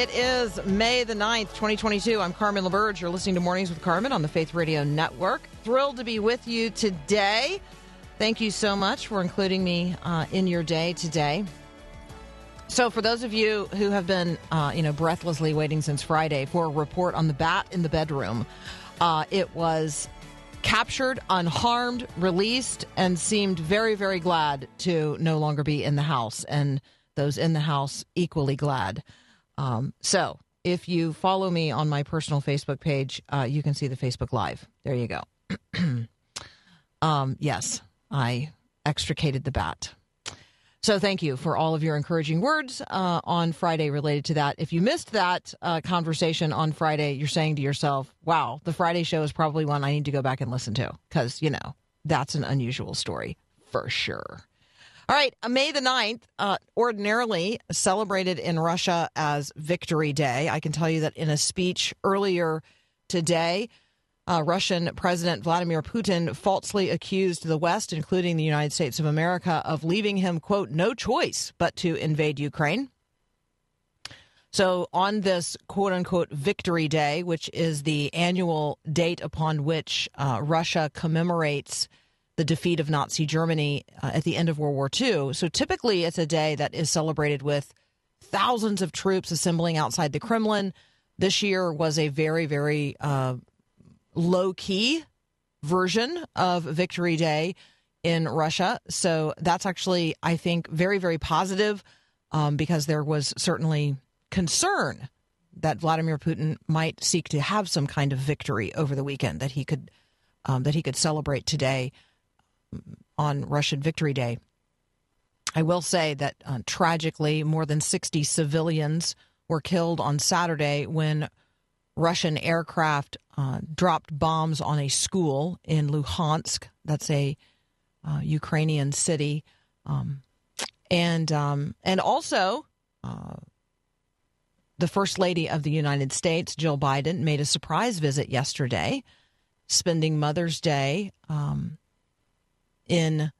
It is May the 9th, 2022. I'm Carmen LaBerge. You're listening to Mornings with Carmen on the Faith Radio Network. Thrilled to be with you today. Thank you so much for including me uh, in your day today. So, for those of you who have been, uh, you know, breathlessly waiting since Friday for a report on the bat in the bedroom, uh, it was captured, unharmed, released, and seemed very, very glad to no longer be in the house. And those in the house equally glad. Um, so, if you follow me on my personal Facebook page, uh, you can see the Facebook Live. There you go. um, yes, I extricated the bat. So thank you for all of your encouraging words uh, on Friday related to that. If you missed that uh, conversation on Friday, you're saying to yourself, wow, the Friday show is probably one I need to go back and listen to because, you know, that's an unusual story for sure. All right, uh, May the 9th, uh, ordinarily celebrated in Russia as Victory Day. I can tell you that in a speech earlier today, uh, Russian President Vladimir Putin falsely accused the West, including the United States of America, of leaving him, quote, no choice but to invade Ukraine. So, on this quote unquote victory day, which is the annual date upon which uh, Russia commemorates the defeat of Nazi Germany uh, at the end of World War II. So, typically it's a day that is celebrated with thousands of troops assembling outside the Kremlin. This year was a very, very uh, low key version of Victory Day in Russia. So that's actually, I think, very, very positive um, because there was certainly concern that Vladimir Putin might seek to have some kind of victory over the weekend that he could um, that he could celebrate today on Russian Victory Day. I will say that uh, tragically, more than 60 civilians were killed on Saturday when Russian aircraft uh, dropped bombs on a school in Luhansk. That's a uh, Ukrainian city, um, and um, and also uh, the First Lady of the United States, Jill Biden, made a surprise visit yesterday, spending Mother's Day um, in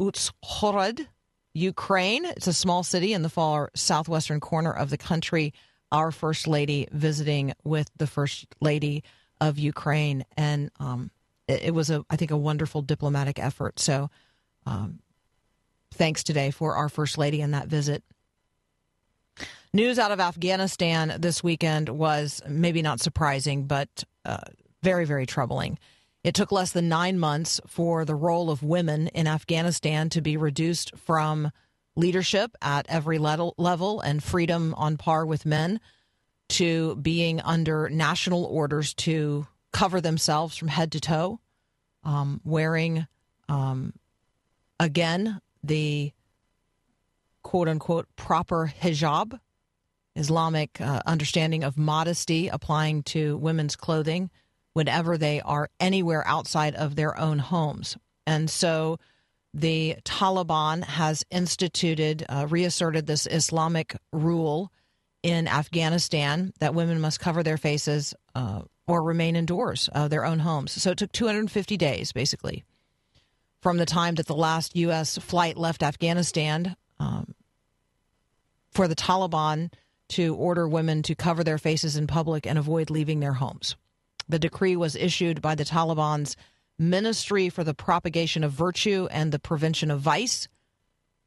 Uzhhorod, Ukraine. It's a small city in the far southwestern corner of the country our first lady visiting with the first lady of Ukraine, and um, it, it, was a I think a wonderful diplomatic effort. So, um, thanks today for our first lady in that visit. News out of Afghanistan this weekend was maybe not surprising, but uh, very very troubling. It took less than nine months for the role of women in Afghanistan to be reduced from leadership at every level, and freedom on par with men to being under national orders to cover themselves from head to toe, um, wearing, um, again, the quote unquote proper hijab, Islamic uh, understanding of modesty applying to women's clothing whenever they are anywhere outside of their own homes. And so the Taliban has instituted, uh, reasserted this Islamic rule in Afghanistan that women must cover their faces uh, or remain indoors of their own homes. So it took 250 days, basically, from the time that the last U.S. flight left Afghanistan um, for the Taliban to order women to cover their faces in public and avoid leaving their homes. The decree was issued by the Taliban's Ministry for the Propagation of Virtue and the Prevention of Vice.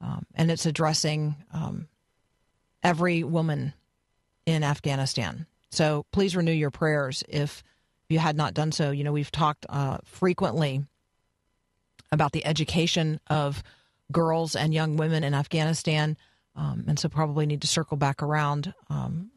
Um, and it's addressing um, every woman in Afghanistan. So please renew your prayers if you had not done so. You know, we've talked uh, frequently about the education of girls and young women in Afghanistan. Um, and so probably need to circle back around um,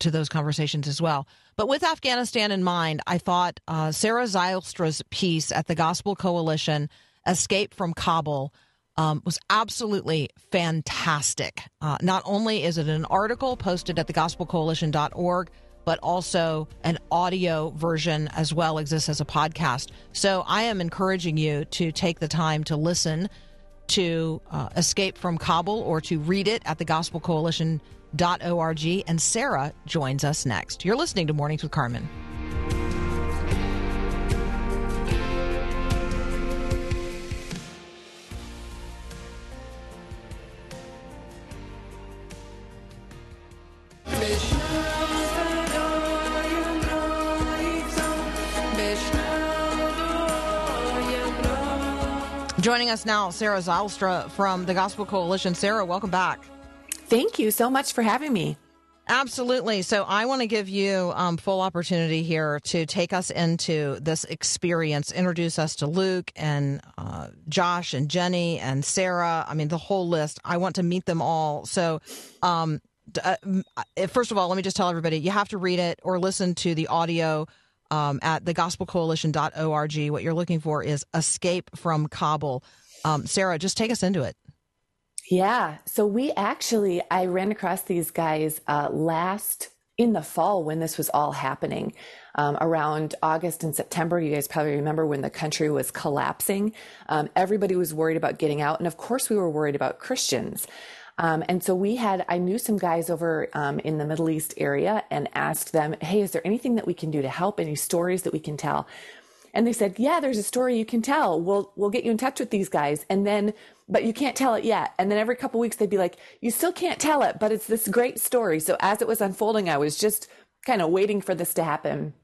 to those conversations as well. But with Afghanistan in mind, I thought uh, Sarah Zylstra's piece at the Gospel Coalition, Escape from Kabul, um, was absolutely fantastic. Uh, not only is it an article posted at thegospelcoalition.org, but also an audio version as well exists as a podcast. So I am encouraging you to take the time to listen to uh, Escape from Kabul or to read it at thegospelcoalition.org. And Sarah joins us next. You're listening to Mornings with Carmen. Joining us now, Sarah Zylstra from the Gospel Coalition. Sarah, welcome back. Thank you so much for having me. Absolutely. So I want to give you um, full opportunity here to take us into this experience, introduce us to Luke and uh, Josh and Jenny and Sarah. I mean, the whole list. I want to meet them all. So, um, uh, uh, first of all, let me just tell everybody you have to read it or listen to the audio um, at thegospelcoalition.org. What you're looking for is Escape from Kabul. Um, Sarah, just take us into it. Yeah. So we actually, I ran across these guys uh, last in the fall when this was all happening. Um, around August and September, you guys probably remember when the country was collapsing. Um, everybody was worried about getting out. And of course, we were worried about Christians. Um, and so we had, I knew some guys over um, in the Middle East area and asked them, hey, is there anything that we can do to help? Any stories that we can tell? And they said, yeah, there's a story you can tell. We'll, we'll get you in touch with these guys. And then, but you can't tell it yet. And then every couple weeks they'd be like, you still can't tell it, but it's this great story. So as it was unfolding, I was just kind of waiting for this to happen.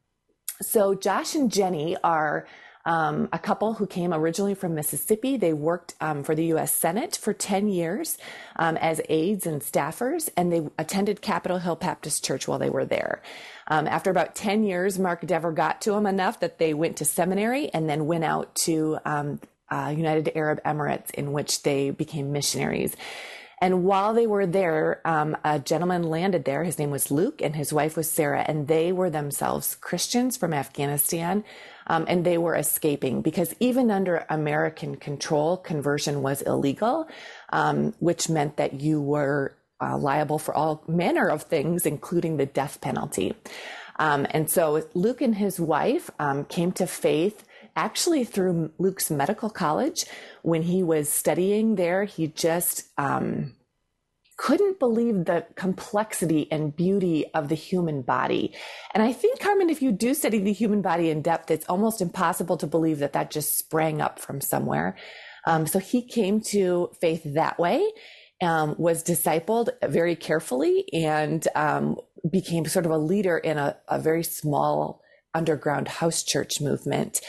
So Josh and Jenny are um, a couple who came originally from Mississippi. They worked um, for the U.S. Senate for 10 years um, as aides and staffers, and they attended Capitol Hill Baptist Church while they were there. Um, after about 10 years, Mark Dever got to them enough that they went to seminary and then went out to um, uh, United Arab Emirates, in which they became missionaries. And while they were there, um, a gentleman landed there. His name was Luke, and his wife was Sarah, and they were themselves Christians from Afghanistan. Um, and they were escaping because even under American control, conversion was illegal, um, which meant that you were uh, liable for all manner of things, including the death penalty. Um, and so Luke and his wife um, came to faith actually through Luke's medical college. When he was studying there, he just um, couldn't believe the complexity and beauty of the human body. And I think, Carmen, if you do study the human body in depth, it's almost impossible to believe that that just sprang up from somewhere. Um, so he came to faith that way. Um, was discipled very carefully and um, became sort of a leader in a, a very small underground house church movement.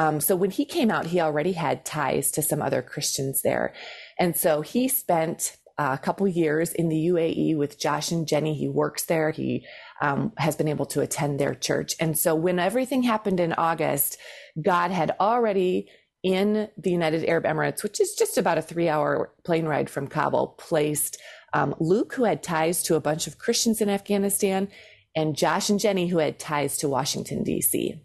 Um, so when he came out, he already had ties to some other Christians there. And so he spent uh, a couple years in the UAE with Josh and Jenny. He works there. He um, has been able to attend their church. And so when everything happened in August, God had already in the United Arab Emirates, which is just about a three hour plane ride from Kabul, placed um, Luke, who had ties to a bunch of Christians in Afghanistan, and Josh and Jenny, who had ties to Washington, D.C.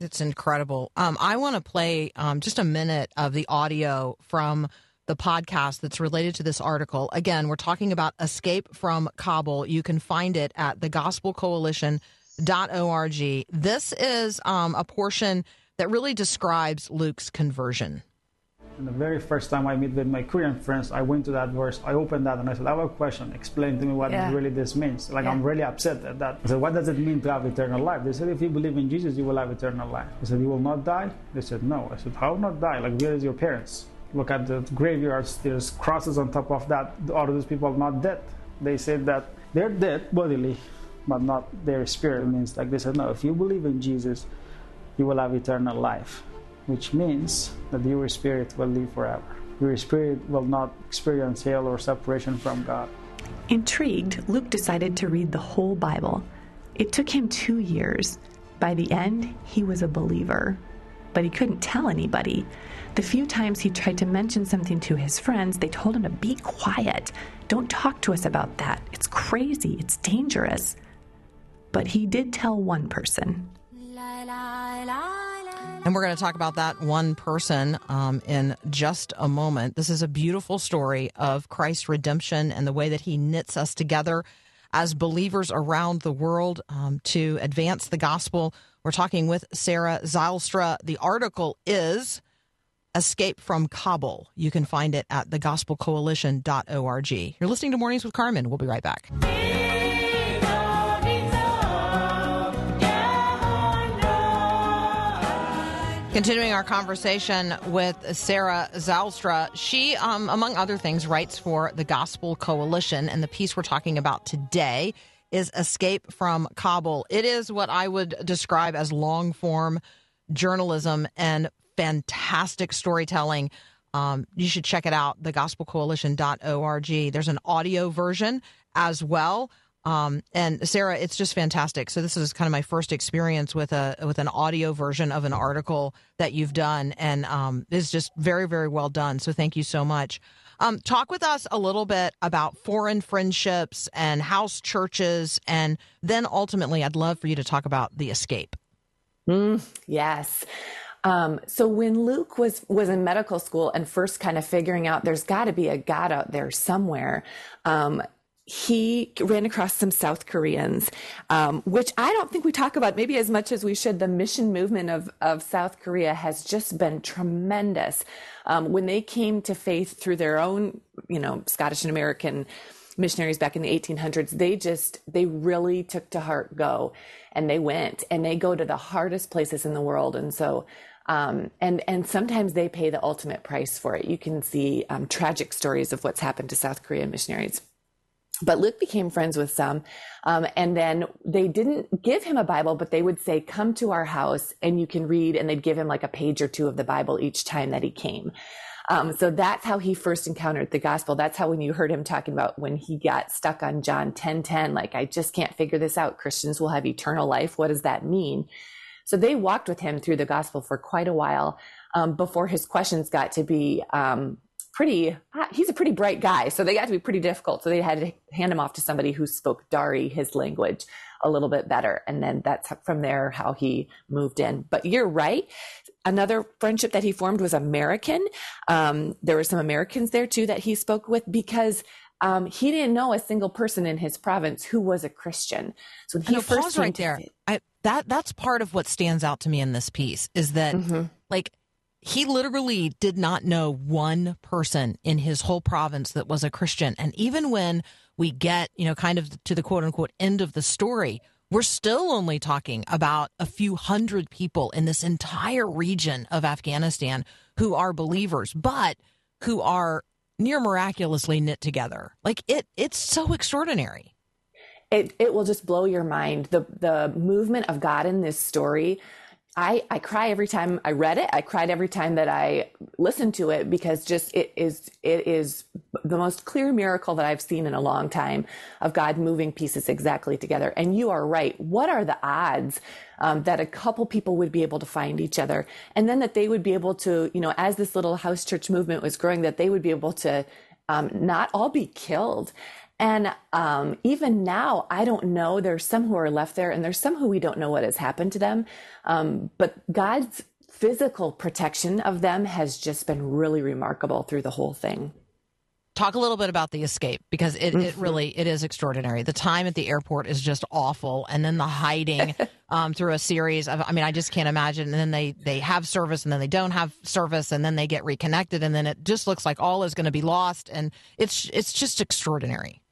It's incredible. Um, I want to play um, just a minute of the audio from the podcast that's related to this article. Again, we're talking about Escape from Kabul. You can find it at thegospelcoalition.org. This is um, a portion that really describes Luke's conversion. And the very first time I meet with my Korean friends, I went to that verse, I opened that and I said, I have a question. Explain to me what Yeah. really this means. Like, Yeah. I'm really upset at that. I said, What does it mean to have eternal life? They said, If you believe in Jesus, you will have eternal life. I said, You will not die? They said, No. I said, How not die? Like, where is your parents? Look at the graveyards, there's crosses on top of that. All of these people are not dead. They said that they're dead bodily, but not their spirit. It means, like, they said, No, if you believe in Jesus, you will have eternal life, which means that your spirit will live forever. Your spirit will not experience hell or separation from God. Intrigued, Luke decided to read the whole Bible. It took him two years. By the end, he was a believer. But he couldn't tell anybody. The few times he tried to mention something to his friends, they told him to be quiet. Don't talk to us about that. It's crazy. It's dangerous. but he did tell one person. And we're going to talk about that one person um, in just a moment. This is a beautiful story of Christ's redemption and the way that he knits us together as believers around the world um, to advance the gospel. We're talking with Sarah Zylstra. The article is Escape from Kabul. You can find it at thegospelcoalition.org. You're listening to Mornings with Carmen. We'll be right back. Continuing our conversation with Sarah Zylstra, she, um, among other things, writes for the Gospel Coalition, and the piece we're talking about today is Escape from Kabul. It is what I would describe as long form journalism and fantastic storytelling. Um, you should check it out, thegospelcoalition.org. There's an audio version as well. Um, and Sarah, it's just fantastic. So this is kind of my first experience with a with an audio version of an article that you've done, and um, it's just very very well done. So thank you so much. Um, talk with us a little bit about foreign friendships and house churches, and then ultimately, I'd love for you to talk about the escape. Yes. Um, so when Luke was was in medical school and first kind of figuring out there's got to be a God out there somewhere, um, he ran across some South Koreans, um, which I don't think we talk about maybe as much as we should. The mission movement of, of South Korea has just been tremendous. Um, when they came to faith through their own, you know, Scottish and American missionaries back in the 1800s, they just, they really took to heart go and they went and they go to the hardest places in the world. And so, um, and and sometimes they pay the ultimate price for it. You can see um, tragic stories of what's happened to South Korean missionaries but Luke became friends with some. Um, and then they didn't give him a Bible, but they would say, come to our house and you can read. And they'd give him like a page or two of the Bible each time that he came. Um, so that's how he first encountered the gospel. That's how when you heard him talking about when he got stuck on John 10 10, like, I just can't figure this out. Christians will have eternal life. What does that mean? So they walked with him through the gospel for quite a while um, before his questions got to be um, pretty he's a pretty bright guy. So they got to be pretty difficult. So they had to hand him off to somebody who spoke dari his language a little bit better. And then that's from there how he moved in. But you're right. Another friendship that he formed was american. Um, there were some americans there too that he spoke with because um, he didn't know a single person in his province who was a christian. So he first right there. I, that that's part of what stands out to me in this piece is that Mhm. like he literally did not know one person in his whole province that was a Christian. And even when we get, you know, kind of to the quote unquote end of the story, we're still only talking about a few hundred people in this entire region of Afghanistan who are believers, but who are near miraculously knit together. Like it it's so extraordinary. it it will just blow your mind the the movement of God in this story. I I cry every time I read it. I cried every time that I listened to it because just it is it is the most clear miracle that I've seen in a long time of God moving pieces exactly together. And you are right. What are the odds um, that a couple people would be able to find each other, and then that they would be able to, you know, as this little house church movement was growing, that they would be able to um, not all be killed. And um, even now, I don't know. There's some who are left there, and there's some who we don't know what has happened to them. Um, but God's physical protection of them has just been really remarkable through the whole thing. talk a little bit about the escape because it, it really it is extraordinary the time at the airport is just awful and then the hiding um, through a series of i mean i just can't imagine and then they they have service and then they don't have service and then they get reconnected and then it just looks like all is going to be lost and it's it's just extraordinary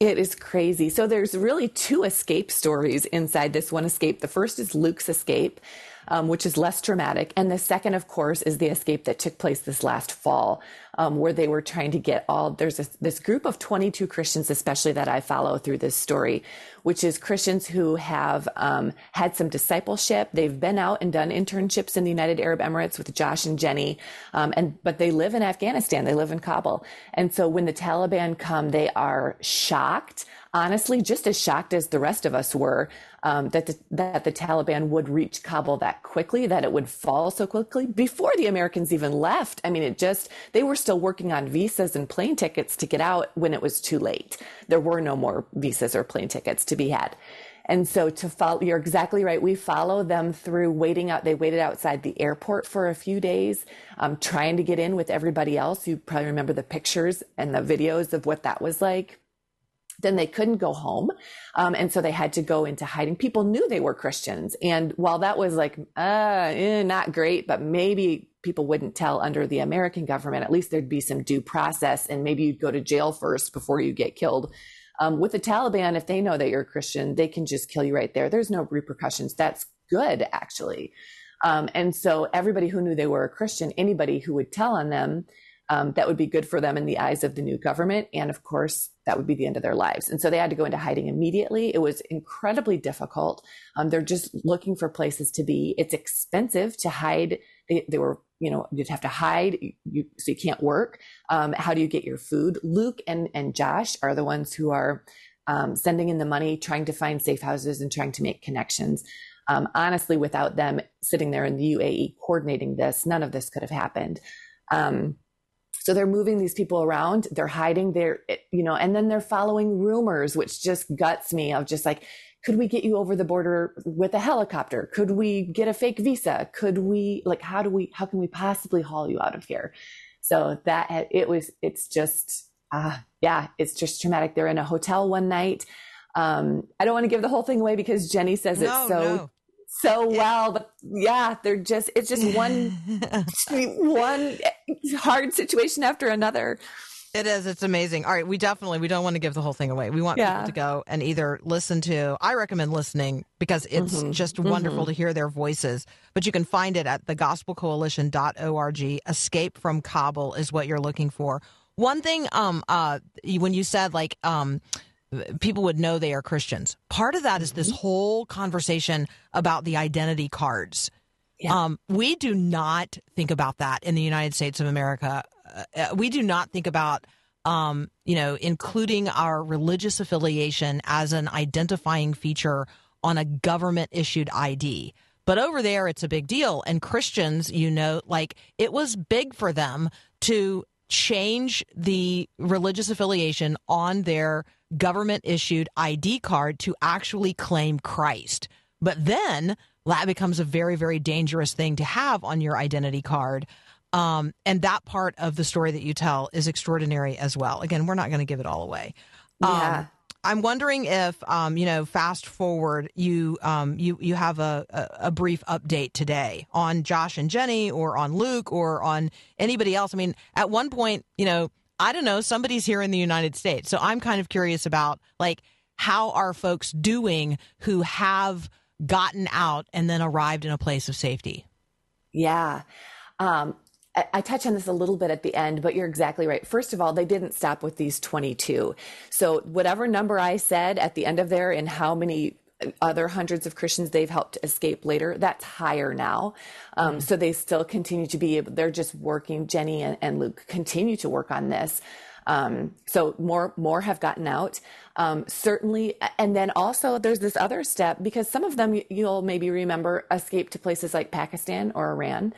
It is crazy. So there's really two escape stories inside this one escape. The first is Luke's escape, um, which is less dramatic, and the second, of course, is the escape that took place this last fall, um, where they were trying to get all. There's this, this group of 22 Christians, especially that I follow through this story, which is Christians who have um, had some discipleship. They've been out and done internships in the United Arab Emirates with Josh and Jenny, um, and but they live in Afghanistan. They live in Kabul, and so when the Taliban come, they are shocked. Honestly, just as shocked as the rest of us were um, that the, that the Taliban would reach Kabul that quickly, that it would fall so quickly before the Americans even left. I mean, it just they were still working on visas and plane tickets to get out when it was too late. There were no more visas or plane tickets to be had. And so to follow, you're exactly right. We follow them through waiting out. They waited outside the airport for a few days, um, trying to get in with everybody else. You probably remember the pictures and the videos of what that was like. Then they couldn't go home. Um, and so they had to go into hiding. People knew they were Christians. And while that was like, uh, eh, not great, but maybe people wouldn't tell under the American government, at least there'd be some due process and maybe you'd go to jail first before you get killed. Um, with the Taliban, if they know that you're a Christian, they can just kill you right there. There's no repercussions. That's good, actually. Um, and so everybody who knew they were a Christian, anybody who would tell on them, um, that would be good for them in the eyes of the new government. And of course, that would be the end of their lives. And so they had to go into hiding immediately. It was incredibly difficult. Um, they're just looking for places to be. It's expensive to hide. They, they were, you know, you'd have to hide, you, so you can't work. Um, how do you get your food? Luke and, and Josh are the ones who are um, sending in the money, trying to find safe houses and trying to make connections. Um, honestly, without them sitting there in the UAE coordinating this, none of this could have happened. Um, so they're moving these people around, they're hiding their, you know, and then they're following rumors, which just guts me of just like, could we get you over the border with a helicopter? Could we get a fake visa? Could we, like, how do we, how can we possibly haul you out of here? So that, it was, it's just, uh, yeah, it's just traumatic. They're in a hotel one night. Um, I don't want to give the whole thing away because Jenny says No, it's so no. So well but yeah they're just it's just one one hard situation after another It is. It's amazing. All right, we definitely we don't want to give the whole thing away. We want Yeah. people to go and either listen to. I recommend listening because it's Mm-hmm. just wonderful to hear their voices. But you can find it at thegospelcoalition.org. Escape from Kabul is what you're looking for. One thing, um, uh, when you said like, um, people would know they are Christians. Part of that is this whole conversation about the identity cards. Yeah. Um, we do not think about that in the United States of America. Uh, we do not think about, um, you know, including our religious affiliation as an identifying feature on a government issued ID. But over there, it's a big deal. And Christians, you know, like it was big for them to change the religious affiliation on their government issued ID card to actually claim Christ. But then that becomes a very, very dangerous thing to have on your identity card. Um, and that part of the story that you tell is extraordinary as well. Again, we're not going to give it all away. Um, I'm wondering if, um, you know, fast forward, you um, you you have a, a, a brief update today on Josh and Jenny, or on Luke, or on anybody else. I mean, at one point, you know, I don't know, somebody's here in the United States, so I'm kind of curious about like how are folks doing who have gotten out and then arrived in a place of safety. Yeah. Um, I, I touch on this a little bit at the end, but you're exactly right. First of all, they didn't stop with these 22. So whatever number I said at the end of there and how many other hundreds of Christians they've helped escape later, that's higher now. Um, So they still continue to be they're just working, Jenny and, and Luke continue to work on this. Um, so more, more have gotten out. Um, certainly. And then also there's this other step because some of them you- you'll maybe remember escape to places like Pakistan or Iran.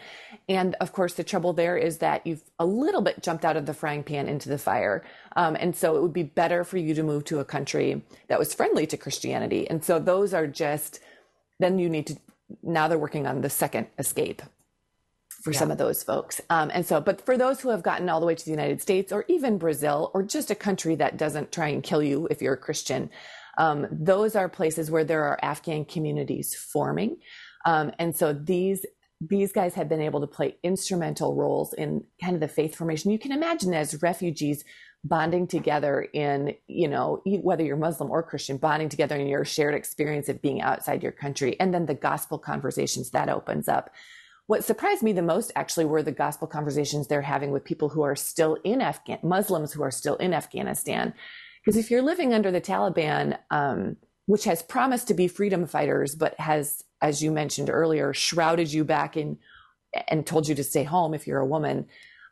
And of course, the trouble there is that you've a little bit jumped out of the frying pan into the fire. Um, and so it would be better for you to move to a country that was friendly to Christianity. And so those are just, then you need to, now they're working on the second escape for some of those folks. Um, and so, but for those who have gotten all the way to the United States or even Brazil or just a country that doesn't try and kill you if you're a Christian, um, those are places where there are Afghan communities forming. Um, and so these these guys have been able to play instrumental roles in kind of the faith formation. You can imagine as refugees bonding together in, you know, whether you're Muslim or Christian, bonding together in your shared experience of being outside your country, and then the gospel conversations that opens up. What surprised me the most actually were the gospel conversations they're having with people who are still in Afghan Muslims who are still in Afghanistan. Because if you're living under the Taliban, um, which has promised to be freedom fighters, but has, as you mentioned earlier, shrouded you back in and told you to stay home if you're a woman,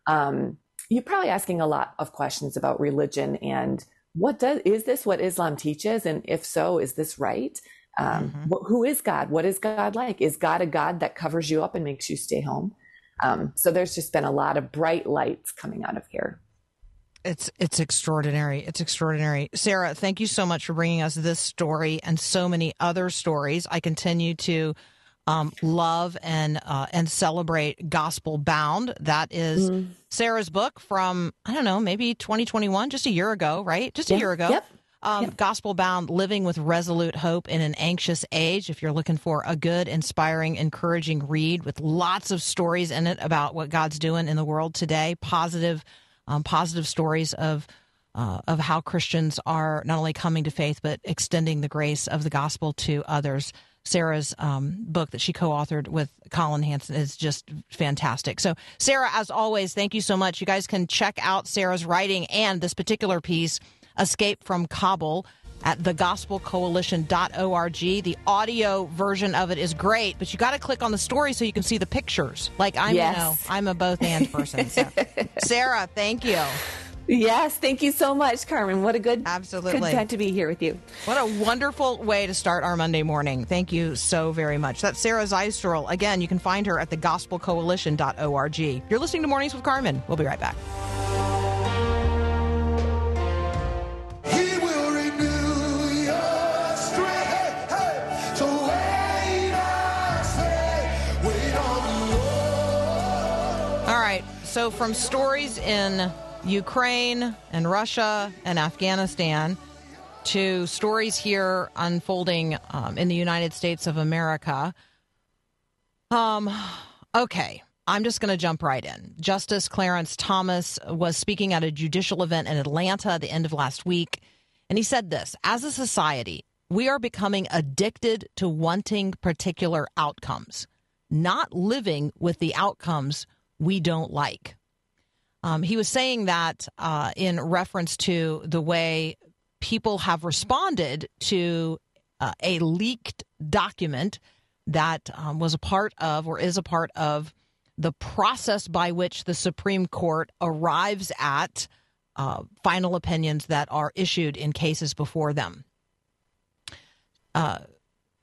um, you're probably asking a lot of questions about religion and what does is this what Islam teaches, and if so, is this right? Um, wh- who is God? What is God like? Is God a God that covers you up and makes you stay home? Um, so there's just been a lot of bright lights coming out of here. It's it's extraordinary. It's extraordinary. Sarah, thank you so much for bringing us this story and so many other stories. I continue to um, love and uh, and celebrate Gospel Bound. That is Mm-hmm. Sarah's book from I don't know, maybe 2021, just a year ago, right? Just a year ago. Yep. Um, Gospel Bound, Living with Resolute Hope in an Anxious Age. If you're looking for a good, inspiring, encouraging read with lots of stories in it about what God's doing in the world today, positive, um, positive stories of uh, of how Christians are not only coming to faith but extending the grace of the gospel to others. Sarah's um, book that she co-authored with Collin Hansen is just fantastic. So, Sarah, as always, thank you so much. You guys can check out Sarah's writing and this particular piece, "Escape from Kabul." At thegospelcoalition.org. The audio version of it is great, but you got to click on the story so you can see the pictures. Like I'm, Yes. you know, I'm a both and person. So. Sarah, thank you. Yes, thank you so much, Carmen. What a good, Absolutely. good time to be here with you. What a wonderful way to start our Monday morning. Thank you so very much. That's Sarah Zylstra. Again, you can find her at thegospelcoalition.org. You're listening to Mornings with Carmen. We'll be right back. So, from stories in Ukraine and Russia and Afghanistan to stories here unfolding um, in the United States of America. Um, okay. I'm just going to jump right in. Justice Clarence Thomas was speaking at a judicial event in Atlanta at the end of last week, and he said this As a society, we are becoming addicted to wanting particular outcomes, not living with the outcomes we don't like. Um, he was saying that uh, in reference to the way people have responded to uh, a leaked document that um, was a part of or is a part of the process by which the Supreme Court arrives at uh, final opinions that are issued in cases before them. Uh,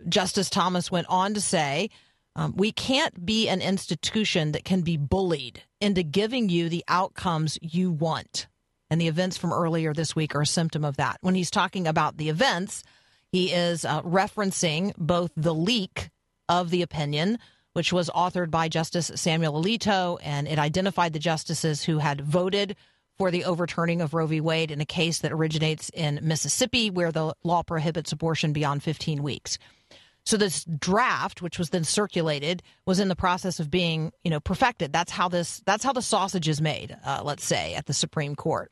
Justice Thomas went on to say, um, we can't be an institution that can be bullied into giving you the outcomes you want. And the events from earlier this week are a symptom of that. When he's talking about the events, he is uh, referencing both the leak of the opinion, which was authored by Justice Samuel Alito, and it identified the justices who had voted for the overturning of Roe v. Wade in a case that originates in Mississippi, where the law prohibits abortion beyond 15 weeks. So this draft, which was then circulated, was in the process of being, you know, perfected. That's how this. That's how the sausage is made. Uh, let's say at the Supreme Court.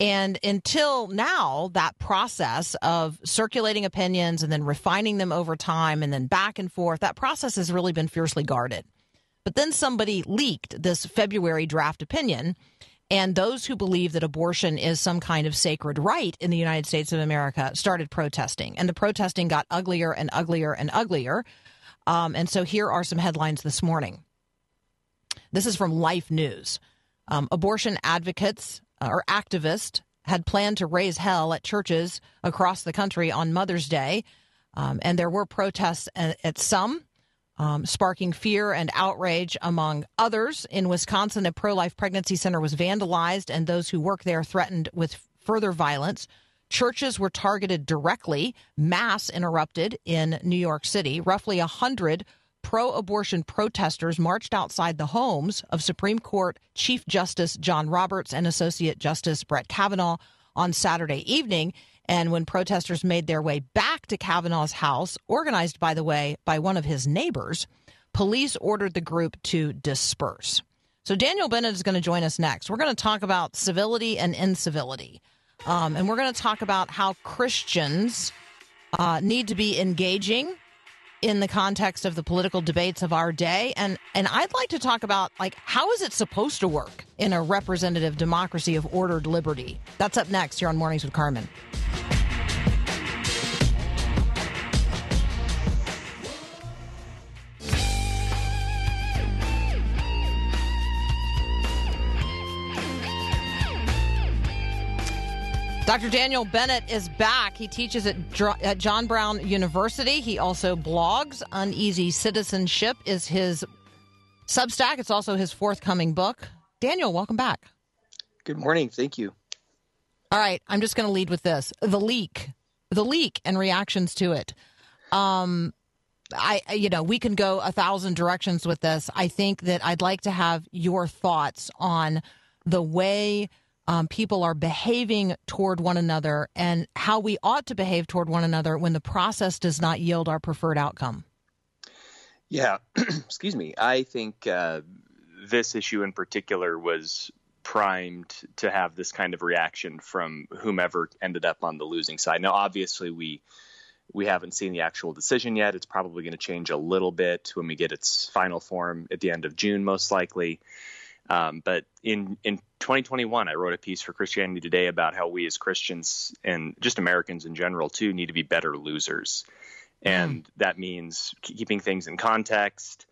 And until now, that process of circulating opinions and then refining them over time and then back and forth, that process has really been fiercely guarded. But then somebody leaked this February draft opinion. And those who believe that abortion is some kind of sacred right in the United States of America started protesting. And the protesting got uglier and uglier and uglier. Um, and so here are some headlines this morning. This is from Life News. Um, abortion advocates uh, or activists had planned to raise hell at churches across the country on Mother's Day. Um, and there were protests at, at some, um, sparking fear and outrage among others. In Wisconsin, a pro life pregnancy center was vandalized, and those who work there threatened with further violence. Churches were targeted directly, mass interrupted in New York City. Roughly 100 pro abortion protesters marched outside the homes of Supreme Court Chief Justice John Roberts and Associate Justice Brett Kavanaugh on Saturday evening. And when protesters made their way back to Kavanaugh's house, organized, by the way, by one of his neighbors, police ordered the group to disperse. So Daniel Bennett is going to join us next. We're going to talk about civility and incivility. Um, and we're going to talk about how Christians uh, need to be engaging in the context of the political debates of our day and and I'd like to talk about like how is it supposed to work in a representative democracy of ordered liberty. That's up next here on Mornings with Carmen. Dr. Daniel Bennett is back. He teaches at, Dr- at John Brown University. He also blogs. Uneasy Citizenship is his Substack. It's also his forthcoming book. Daniel, welcome back. Good morning. Thank you. All right, I'm just going to lead with this: the leak, the leak, and reactions to it. Um, I, you know, we can go a thousand directions with this. I think that I'd like to have your thoughts on the way um, people are behaving toward one another and how we ought to behave toward one another when the process does not yield our preferred outcome. Yeah, excuse me. I think uh, this issue in particular was primed to have this kind of reaction from whomever ended up on the losing side. Now, obviously, we we haven't seen the actual decision yet. It's probably going to change a little bit when we get its final form at the end of June, most likely. Um, but in in 2021, I wrote a piece for Christianity Today about how we as Christians and just Americans in general too need to be better losers, and mm. that means keeping things in context,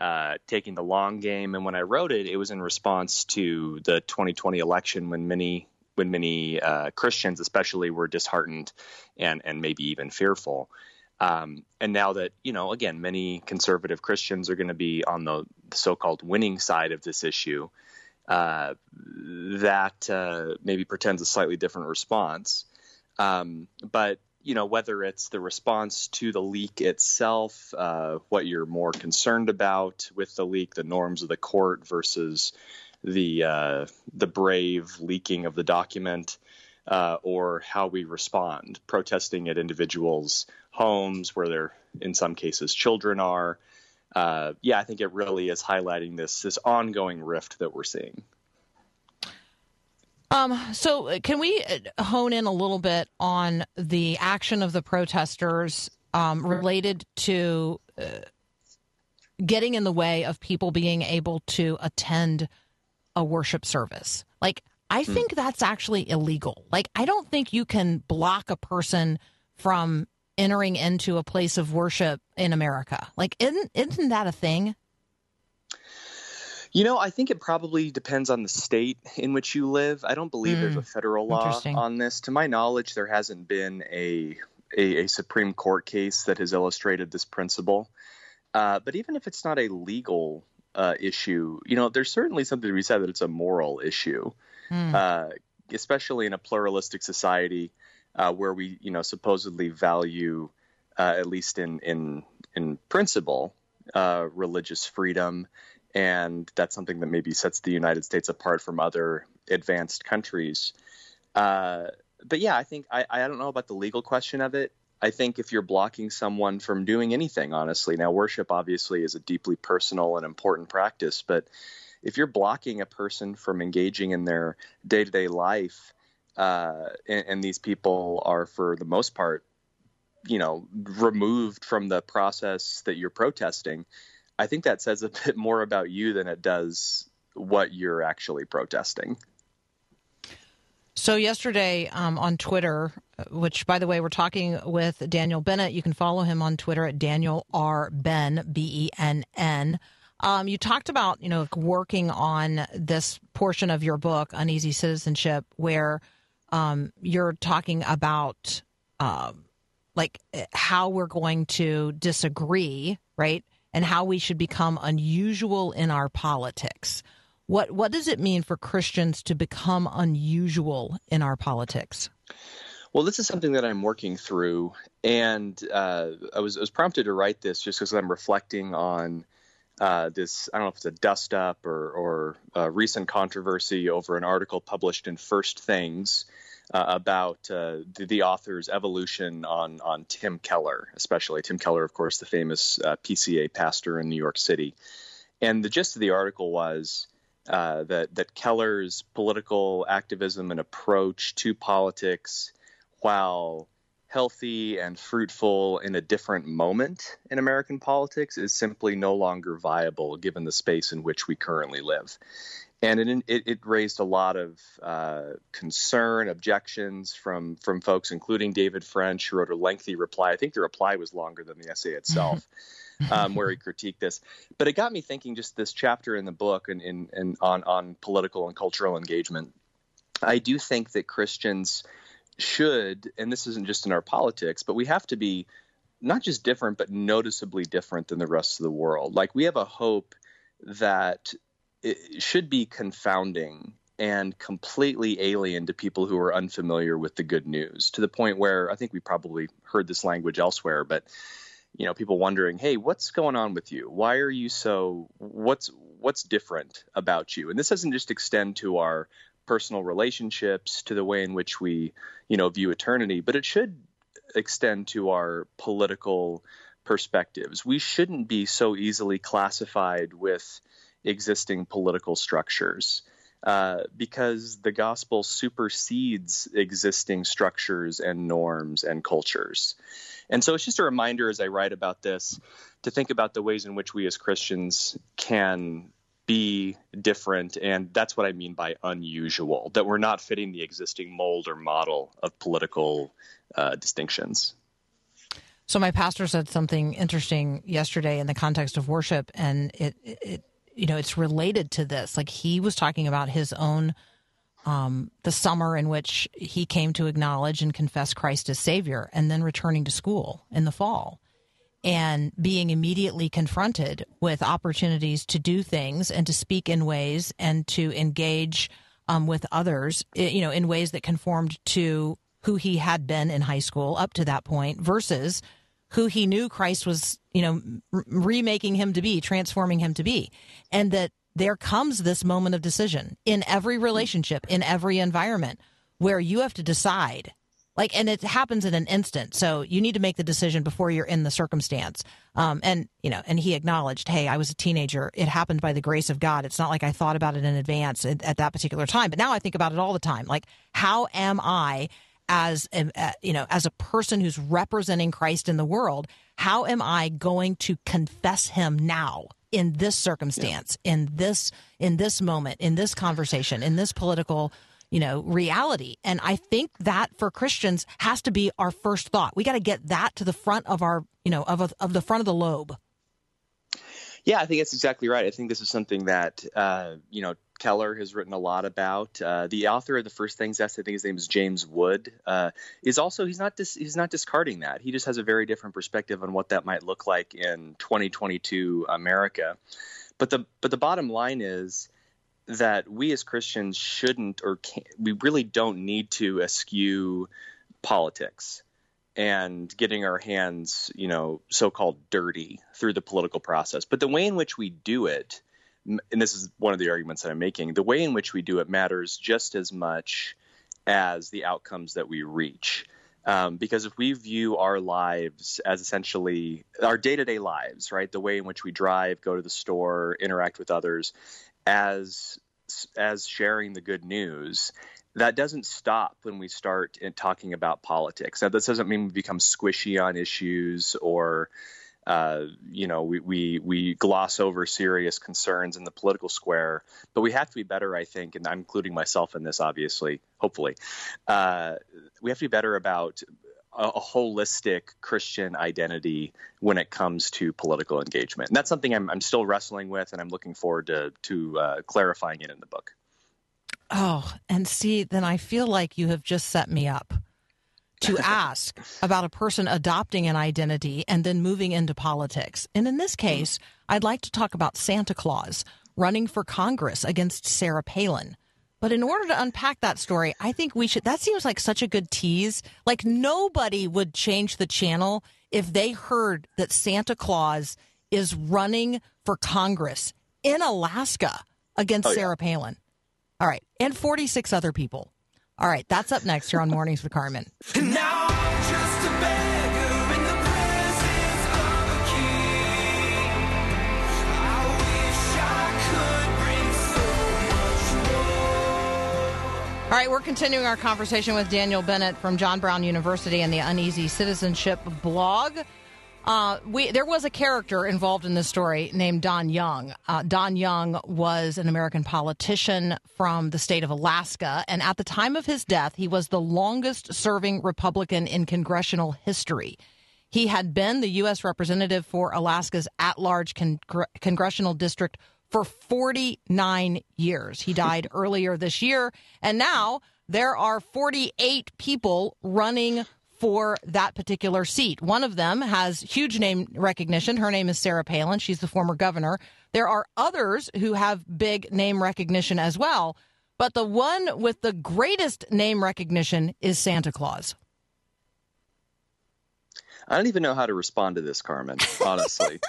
uh, taking the long game. And when I wrote it, it was in response to the 2020 election when many when many uh, Christians, especially, were disheartened and and maybe even fearful. Um, and now that you know, again, many conservative Christians are going to be on the so-called winning side of this issue. Uh, that uh, maybe pretends a slightly different response. Um, but you know, whether it's the response to the leak itself, uh, what you're more concerned about with the leak, the norms of the court versus the uh, the brave leaking of the document, uh, or how we respond, protesting at individuals' homes where there, in some cases, children are. Uh, yeah, I think it really is highlighting this this ongoing rift that we're seeing. Um, so, uh, can we uh, hone in a little bit on the action of the protesters um, related to uh, getting in the way of people being able to attend a worship service? Like, I hmm. think that's actually illegal. Like, I don't think you can block a person from entering into a place of worship in America. Like, isn't isn't that a thing? You know, I think it probably depends on the state in which you live. I don't believe mm, there's a federal law on this. To my knowledge, there hasn't been a a, a Supreme Court case that has illustrated this principle. Uh, but even if it's not a legal uh, issue, you know, there's certainly something to be said that it's a moral issue, mm. uh, especially in a pluralistic society uh, where we, you know, supposedly value, uh, at least in in in principle, uh, religious freedom and that's something that maybe sets the United States apart from other advanced countries. Uh, but yeah, I think I, I don't know about the legal question of it. I think if you're blocking someone from doing anything, honestly, now worship obviously is a deeply personal and important practice, but if you're blocking a person from engaging in their day to day life, uh, and, and these people are for the most part, you know, removed from the process that you're protesting, I think that says a bit more about you than it does what you're actually protesting. So, yesterday um, on Twitter, which by the way, we're talking with Daniel Bennett. You can follow him on Twitter at Daniel R. Ben, B E N N. Um, you talked about, you know, working on this portion of your book, Uneasy Citizenship, where um, you're talking about uh, like how we're going to disagree, right? and how we should become unusual in our politics. What what does it mean for Christians to become unusual in our politics? Well, this is something that I'm working through, and uh, I was I was prompted to write this just because I'm reflecting on uh, this. I don't know if it's a dust up or or a recent controversy over an article published in First Things uh, about uh, the, the, author's evolution on on Tim Keller, especially Tim Keller, of course, the famous uh, PCA pastor in New York City. And the gist of the article was uh, that that Keller's political activism and approach to politics, while healthy and fruitful in a different moment in American politics, is simply no longer viable given the space in which we currently live and it, it, it, raised a lot of uh, concern, objections from from folks, including David French, who wrote a lengthy reply. I think the reply was longer than the essay itself, um, where he critiqued this. But it got me thinking. Just this chapter in the book and, and, and on on political and cultural engagement. I do think that Christians should, and this isn't just in our politics, but we have to be not just different, but noticeably different than the rest of the world. Like we have a hope that it should be confounding and completely alien to people who are unfamiliar with the good news to the point where I think we probably heard this language elsewhere, but you know, people wondering, "Hey, what's going on with you? Why are you so what's what's different about you?" And this doesn't just extend to our personal relationships, to the way in which we, you know, view eternity, but it should extend to our political perspectives. We shouldn't be so easily classified with existing political structures uh, because the gospel supersedes existing structures and norms and cultures. And so it's just a reminder as I write about this to think about the ways in which we as Christians can be different. And that's what I mean by unusual, that we're not fitting the existing mold or model of political uh, distinctions. So my pastor said something interesting yesterday in the context of worship, and it, it you know, it's related to this. Like he was talking about his own, um, the summer in which he came to acknowledge and confess Christ as Savior, and then returning to school in the fall, and being immediately confronted with opportunities to do things and to speak in ways and to engage um, with others, you know, in ways that conformed to who he had been in high school up to that point versus who he knew Christ was, you know, remaking him to be, transforming him to be. And that there comes this moment of decision in every relationship, in every environment where you have to decide. Like, and it happens in an instant. So you need to make the decision before you're in the circumstance. Um, and, you know, and he acknowledged, hey, I was a teenager. It happened by the grace of God. It's not like I thought about it in advance at, at that particular time. But now I think about it all the time. Like, how am I as a, you know as a person who's representing Christ in the world how am i going to confess him now in this circumstance yeah. in this in this moment in this conversation in this political you know reality and i think that for christians has to be our first thought we got to get that to the front of our you know of, of the front of the lobe yeah, I think that's exactly right. I think this is something that uh, you know Keller has written a lot about. Uh, the author of the First Things Essay, I think his name is James Wood, uh, is also he's not dis- he's not discarding that. He just has a very different perspective on what that might look like in 2022 America. But the but the bottom line is that we as Christians shouldn't or can, we really don't need to eschew politics and getting our hands, you know, so-called dirty through the political process. But the way in which we do it, and this is one of the arguments that I'm making, the way in which we do it matters just as much as the outcomes that we reach. Um, because if we view our lives as essentially our day-to-day lives, right, the way in which we drive, go to the store, interact with others, as as sharing the good news, that doesn't stop when we start in talking about politics. Now, this doesn't mean we become squishy on issues or, uh, you know, we, we, we gloss over serious concerns in the political square, but we have to be better, I think, and I'm including myself in this, obviously, hopefully. Uh, we have to be better about a, a, holistic Christian identity when it comes to political engagement. And that's something I'm, I'm still wrestling with, and I'm looking forward to, to uh, clarifying it in the book. Oh, and see, then I feel like you have just set me up to ask about a person adopting an identity and then moving into politics. And in this case, I'd like to talk about Santa Claus running for Congress against Sarah Palin. But in order to unpack that story, I think we should. That seems like such a good tease. Like nobody would change the channel if they heard that Santa Claus is running for Congress in Alaska against oh, yeah. Sarah Palin. All right. And 46 other people. All right. That's up next here on Mornings with Carmen. All right, we're continuing our conversation with Daniel Bennett from John Brown University and the Uneasy Citizenship blog. Uh, we there was a character involved in this story named Don Young. Uh, Don Young was an American politician from the state of Alaska, and at the time of his death, he was the longest-serving Republican in congressional history. He had been the U.S. representative for Alaska's at-large con- congressional district for 49 years. He died earlier this year, and now there are 48 people running for that particular seat. One of them has huge name recognition. Her name is Sarah Palin. She's the former governor. There are others who have big name recognition as well. but the one with the greatest name recognition is Santa Claus. I don't even know how to respond to this, Carmen. Honestly,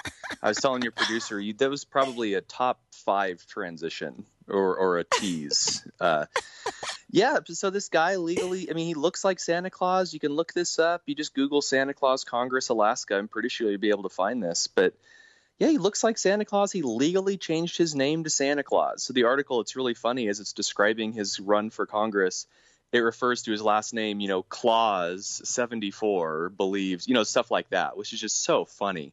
I was telling your producer you, that was probably a top five transition or or a tease. Uh, yeah, so this guy legally, I mean, he looks like Santa Claus. You can look this up. You just Google Santa Claus Congress Alaska. I'm pretty sure you'll be able to find this, but. Yeah, he looks like Santa Claus. He legally changed his name to Santa Claus. So the article, it's really funny as it's describing his run for Congress it refers to his last name, you know, Claus 74 believes, you know, stuff like that, which is just so funny.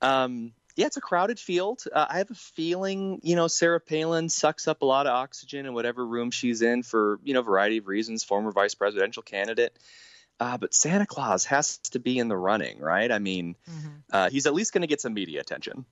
Um, yeah, it's a crowded field. Uh, I have a feeling, you know, Sarah Palin sucks up a lot of oxygen in whatever room she's in for, you know, a variety of reasons, former vice presidential candidate. Uh, but Santa Claus has to be in the running, right? I mean, mm-hmm. uh, he's at least going to get some media attention.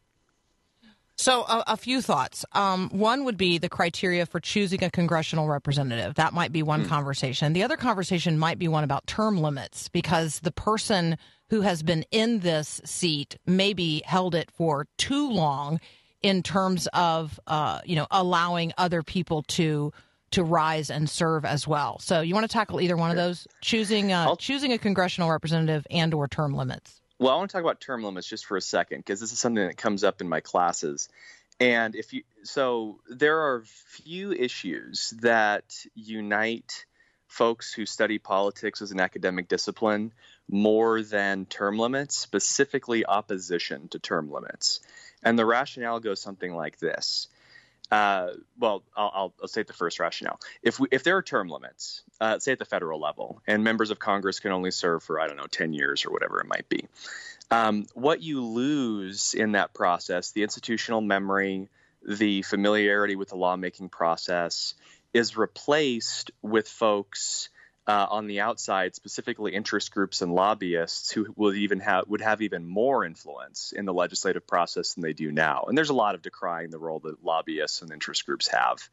So, a, a few thoughts. Um, one would be the criteria for choosing a congressional representative. That might be one mm. conversation. The other conversation might be one about term limits because the person who has been in this seat maybe held it for too long in terms of, uh, you know, allowing other people to to rise and serve as well. So, you want to tackle either one of those? Choosing uh, choosing a congressional representative and or term limits. Well, I want to talk about term limits just for a second because this is something that comes up in my classes. And if you so there are few issues that unite folks who study politics as an academic discipline more than term limits, specifically opposition to term limits. And the rationale goes something like this. Uh, well, I'll, I'll, I'll, state the first rationale. If we, if there are term limits, uh, say at the federal level, and members of Congress can only serve for I don't know ten years or whatever it might be, um, what you lose in that process, the institutional memory, the familiarity with the lawmaking process, is replaced with folks uh, on the outside, specifically interest groups and lobbyists who would even have would have even more influence in the legislative process than they do now. And there's a lot of decrying the role that lobbyists and interest groups have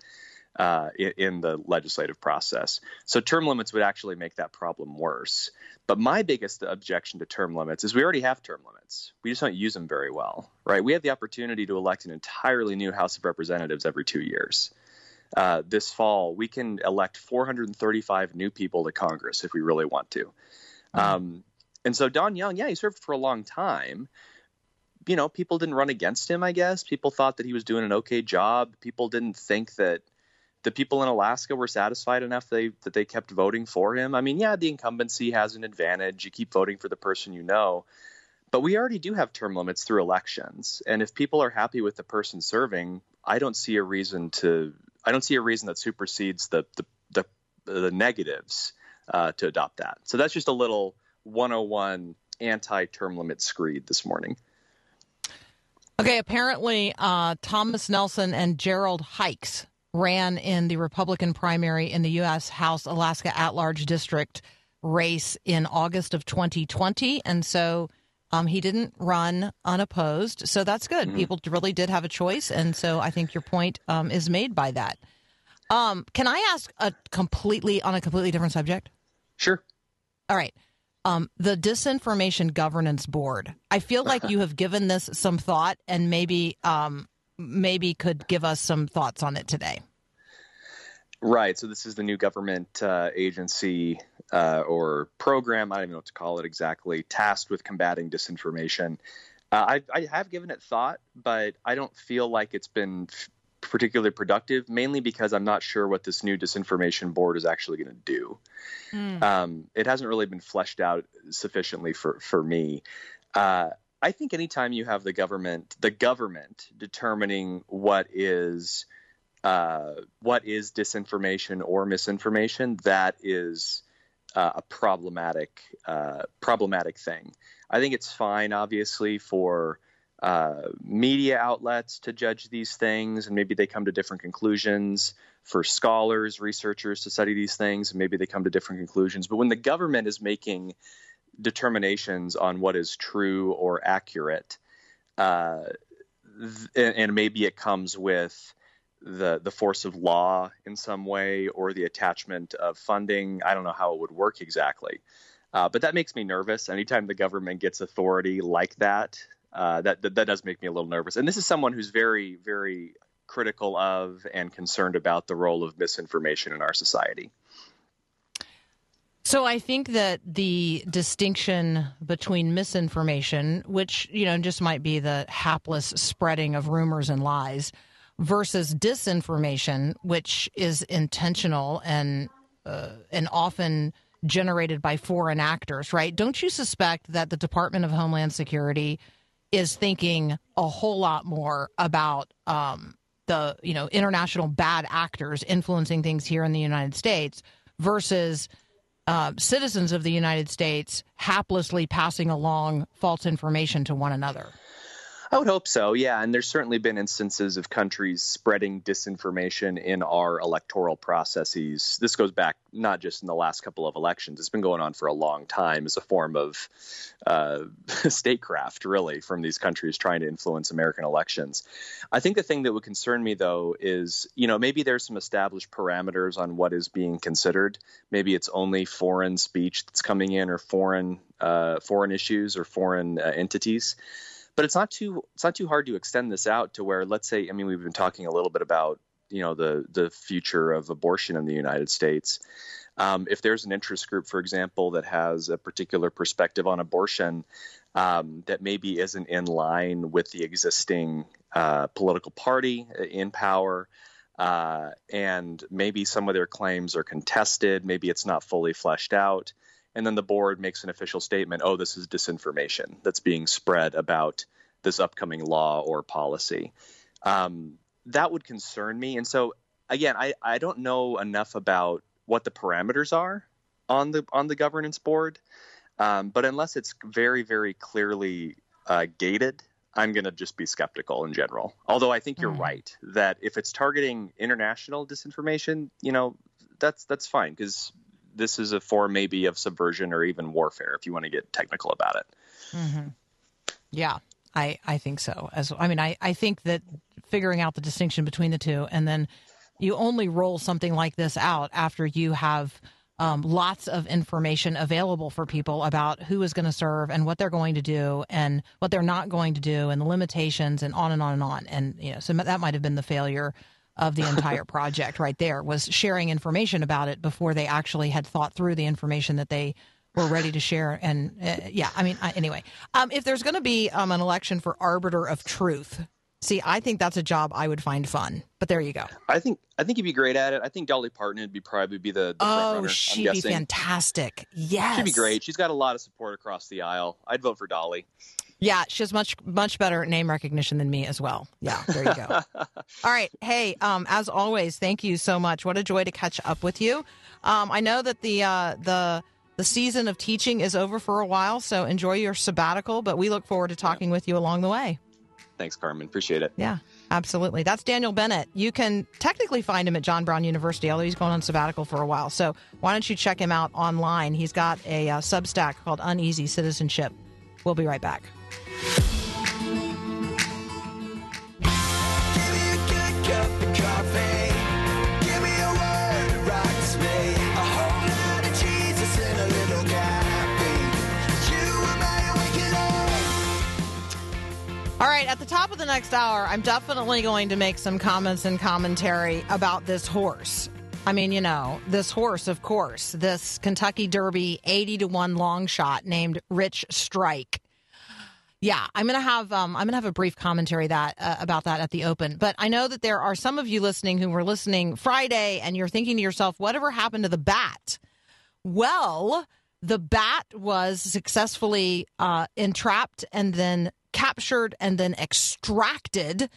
uh, in, in, the legislative process. So term limits would actually make that problem worse. But my biggest objection to term limits is we already have term limits. We just don't use them very well, right? We have the opportunity to elect an entirely new House of Representatives every two years uh, this fall, we can elect 435 new people to Congress if we really want to. Mm-hmm. Um, and so Don Young, yeah, he served for a long time. You know, people didn't run against him, I guess. People thought that he was doing an okay job. People didn't think that the people in Alaska were satisfied enough they, that they kept voting for him. I mean, yeah, the incumbency has an advantage. You keep voting for the person you know. But we already do have term limits through elections. And if people are happy with the person serving, I don't see a reason to I don't see a reason that supersedes the the the, the negatives uh, to adopt that. So that's just a little 101 anti-term limit screed this morning. Okay, apparently uh, Thomas Nelson and Gerald Heikes ran in the Republican primary in the U.S. House Alaska at-large district race in August of 2020, and so um, he didn't run unopposed, so that's good. Mm-hmm. People really did have a choice, and so I think your point um, is made by that. Um, can I ask a completely on a completely different subject? Sure. All right. Um, the Disinformation Governance Board. I feel like you have given this some thought, and maybe um, maybe could give us some thoughts on it today. Right. So this is the new government uh, agency uh, or program. I don't even know what to call it exactly. Tasked with combating disinformation. Uh, I, I, have given it thought, but I don't feel like it's been f- particularly productive. Mainly because I'm not sure what this new disinformation board is actually going to do. Mm. Um, it hasn't really been fleshed out sufficiently for for me. Uh, I think anytime you have the government, the government determining what is uh, what is disinformation or misinformation, that is uh, a problematic uh, problematic thing. I think it's fine, obviously, for uh, media outlets to judge these things, and maybe they come to different conclusions. For scholars, researchers to study these things, and maybe they come to different conclusions. But when the government is making determinations on what is true or accurate, uh, th- and maybe it comes with the the force of law in some way or the attachment of funding. I don't know how it would work exactly, uh, but that makes me nervous. Anytime the government gets authority like that, uh, that, that, that does make me a little nervous. And this is someone who's very very critical of and concerned about the role of misinformation in our society. So I think that the distinction between misinformation, which you know just might be the hapless spreading of rumors and lies, versus disinformation, which is intentional and uh, and often generated by foreign actors, right? Don't you suspect that the Department of Homeland Security is thinking a whole lot more about um, the you know international bad actors influencing things here in the United States versus uh, citizens of the United States haplessly passing along false information to one another. I would hope so, yeah. And there's certainly been instances of countries spreading disinformation in our electoral processes. This goes back not just in the last couple of elections, it's been going on for a long time as a form of uh, statecraft, really, from these countries trying to influence American elections. I think the thing that would concern me, though, is you know, maybe there's some established parameters on what is being considered. Maybe it's only foreign speech that's coming in or foreign. Uh, foreign issues or foreign uh, entities, but it's not too it's not too hard to extend this out to where let's say I mean we've been talking a little bit about you know the the future of abortion in the United States. Um, if there's an interest group, for example, that has a particular perspective on abortion um, that maybe isn't in line with the existing uh, political party in power, uh, and maybe some of their claims are contested, maybe it's not fully fleshed out, and then the board makes an official statement oh this is disinformation that's being spread about this upcoming law or policy. Um, that would concern me. And so again I, I don't know enough about what the parameters are on the on the governance board. Um, but unless it's very very clearly uh, gated i'm going to just be skeptical in general. Although i think you're Mm. right that if it's targeting international disinformation you know that's that's fine because this is a form maybe of subversion or even warfare if you want to get technical about it. Yeah, I, I think so. As I mean, I, I think that figuring out the distinction between the two, and then you only roll something like this out after you have um, lots of information available for people about who is going to serve and what they're going to do and what they're not going to do and the limitations and on and on and on. And you know, so that might have been the failure of the entire project right there was sharing information about it before they actually had thought through the information that they were ready to share. And uh, yeah, I mean, I, anyway, um, if there's going to be um, an election for arbiter of truth, see, I think that's a job I would find fun. But there you go. I think I think you'd be great at it. I think Dolly Parton would be probably be the, the Oh, runner. she'd I'm be guessing. fantastic. Yes, She'd be great. She's got a lot of support across the aisle. I'd vote for Dolly. Yeah, she has much much better name recognition than me as well. Yeah, there you go. All right, hey, um, as always, thank you so much. What a joy to catch up with you. Um, I know that the uh, the the season of teaching is over for a while, so enjoy your sabbatical. But we look forward to talking with you along the way. Thanks, Carmen. Appreciate it. Yeah, absolutely. That's Daniel Bennett. You can technically find him at John Brown University, although he's going on sabbatical for a while. So why don't you check him out online? He's got a uh, Substack called Uneasy Citizenship. We'll be right back. All right, at the top of the next hour, I'm definitely going to make some comments and commentary about this horse. I mean, you know, this horse, of course, this Kentucky Derby 80 to 1 long shot named Rich Strike. Yeah, I'm gonna have um, I'm gonna have a brief commentary that uh, about that at the open. But I know that there are some of you listening who were listening Friday, and you're thinking to yourself, "Whatever happened to the bat?" Well, the bat was successfully uh, entrapped and then captured and then extracted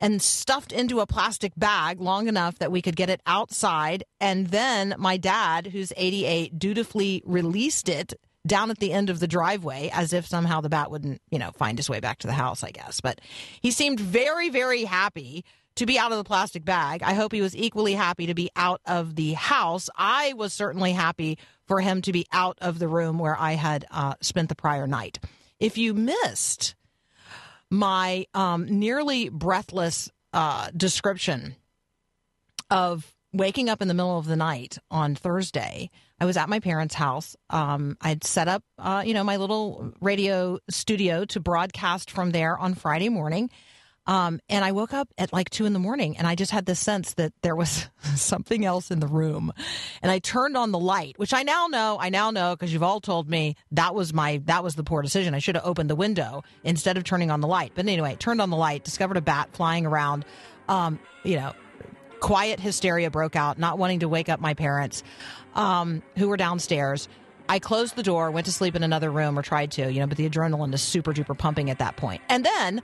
and stuffed into a plastic bag long enough that we could get it outside. And then my dad, who's 88, dutifully released it down at the end of the driveway as if somehow the bat wouldn't, you know, find his way back to the house, I guess. But he seemed very, very happy to be out of the plastic bag. I hope he was equally happy to be out of the house. I was certainly happy for him to be out of the room where I had uh, spent the prior night. If you missed my um, nearly breathless uh, description of waking up in the middle of the night on Thursday. I was at my parents' house. Um, I'd set up, uh, you know, my little radio studio to broadcast from there on Friday morning. Um, and I woke up at like two in the morning and I just had this sense that there was something else in the room. And I turned on the light, which I now know, I now know because you've all told me that was my, that was the poor decision. I should have opened the window instead of turning on the light. But anyway, turned on the light, discovered a bat flying around. Um, you know, quiet hysteria broke out, not wanting to wake up my parents um, who were downstairs. I closed the door, went to sleep in another room or tried to, you know, but the adrenaline is super duper pumping at that point. And then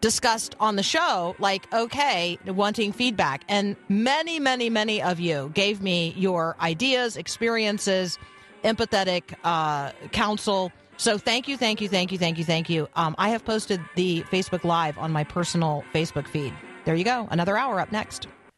discussed on the show, like, okay, wanting feedback. And many, many, many of you gave me your ideas, experiences, empathetic uh, counsel. So thank you, thank you, thank you, thank you, thank you. Um, I have posted the Facebook Live on my personal Facebook feed. There you go. Another hour up next.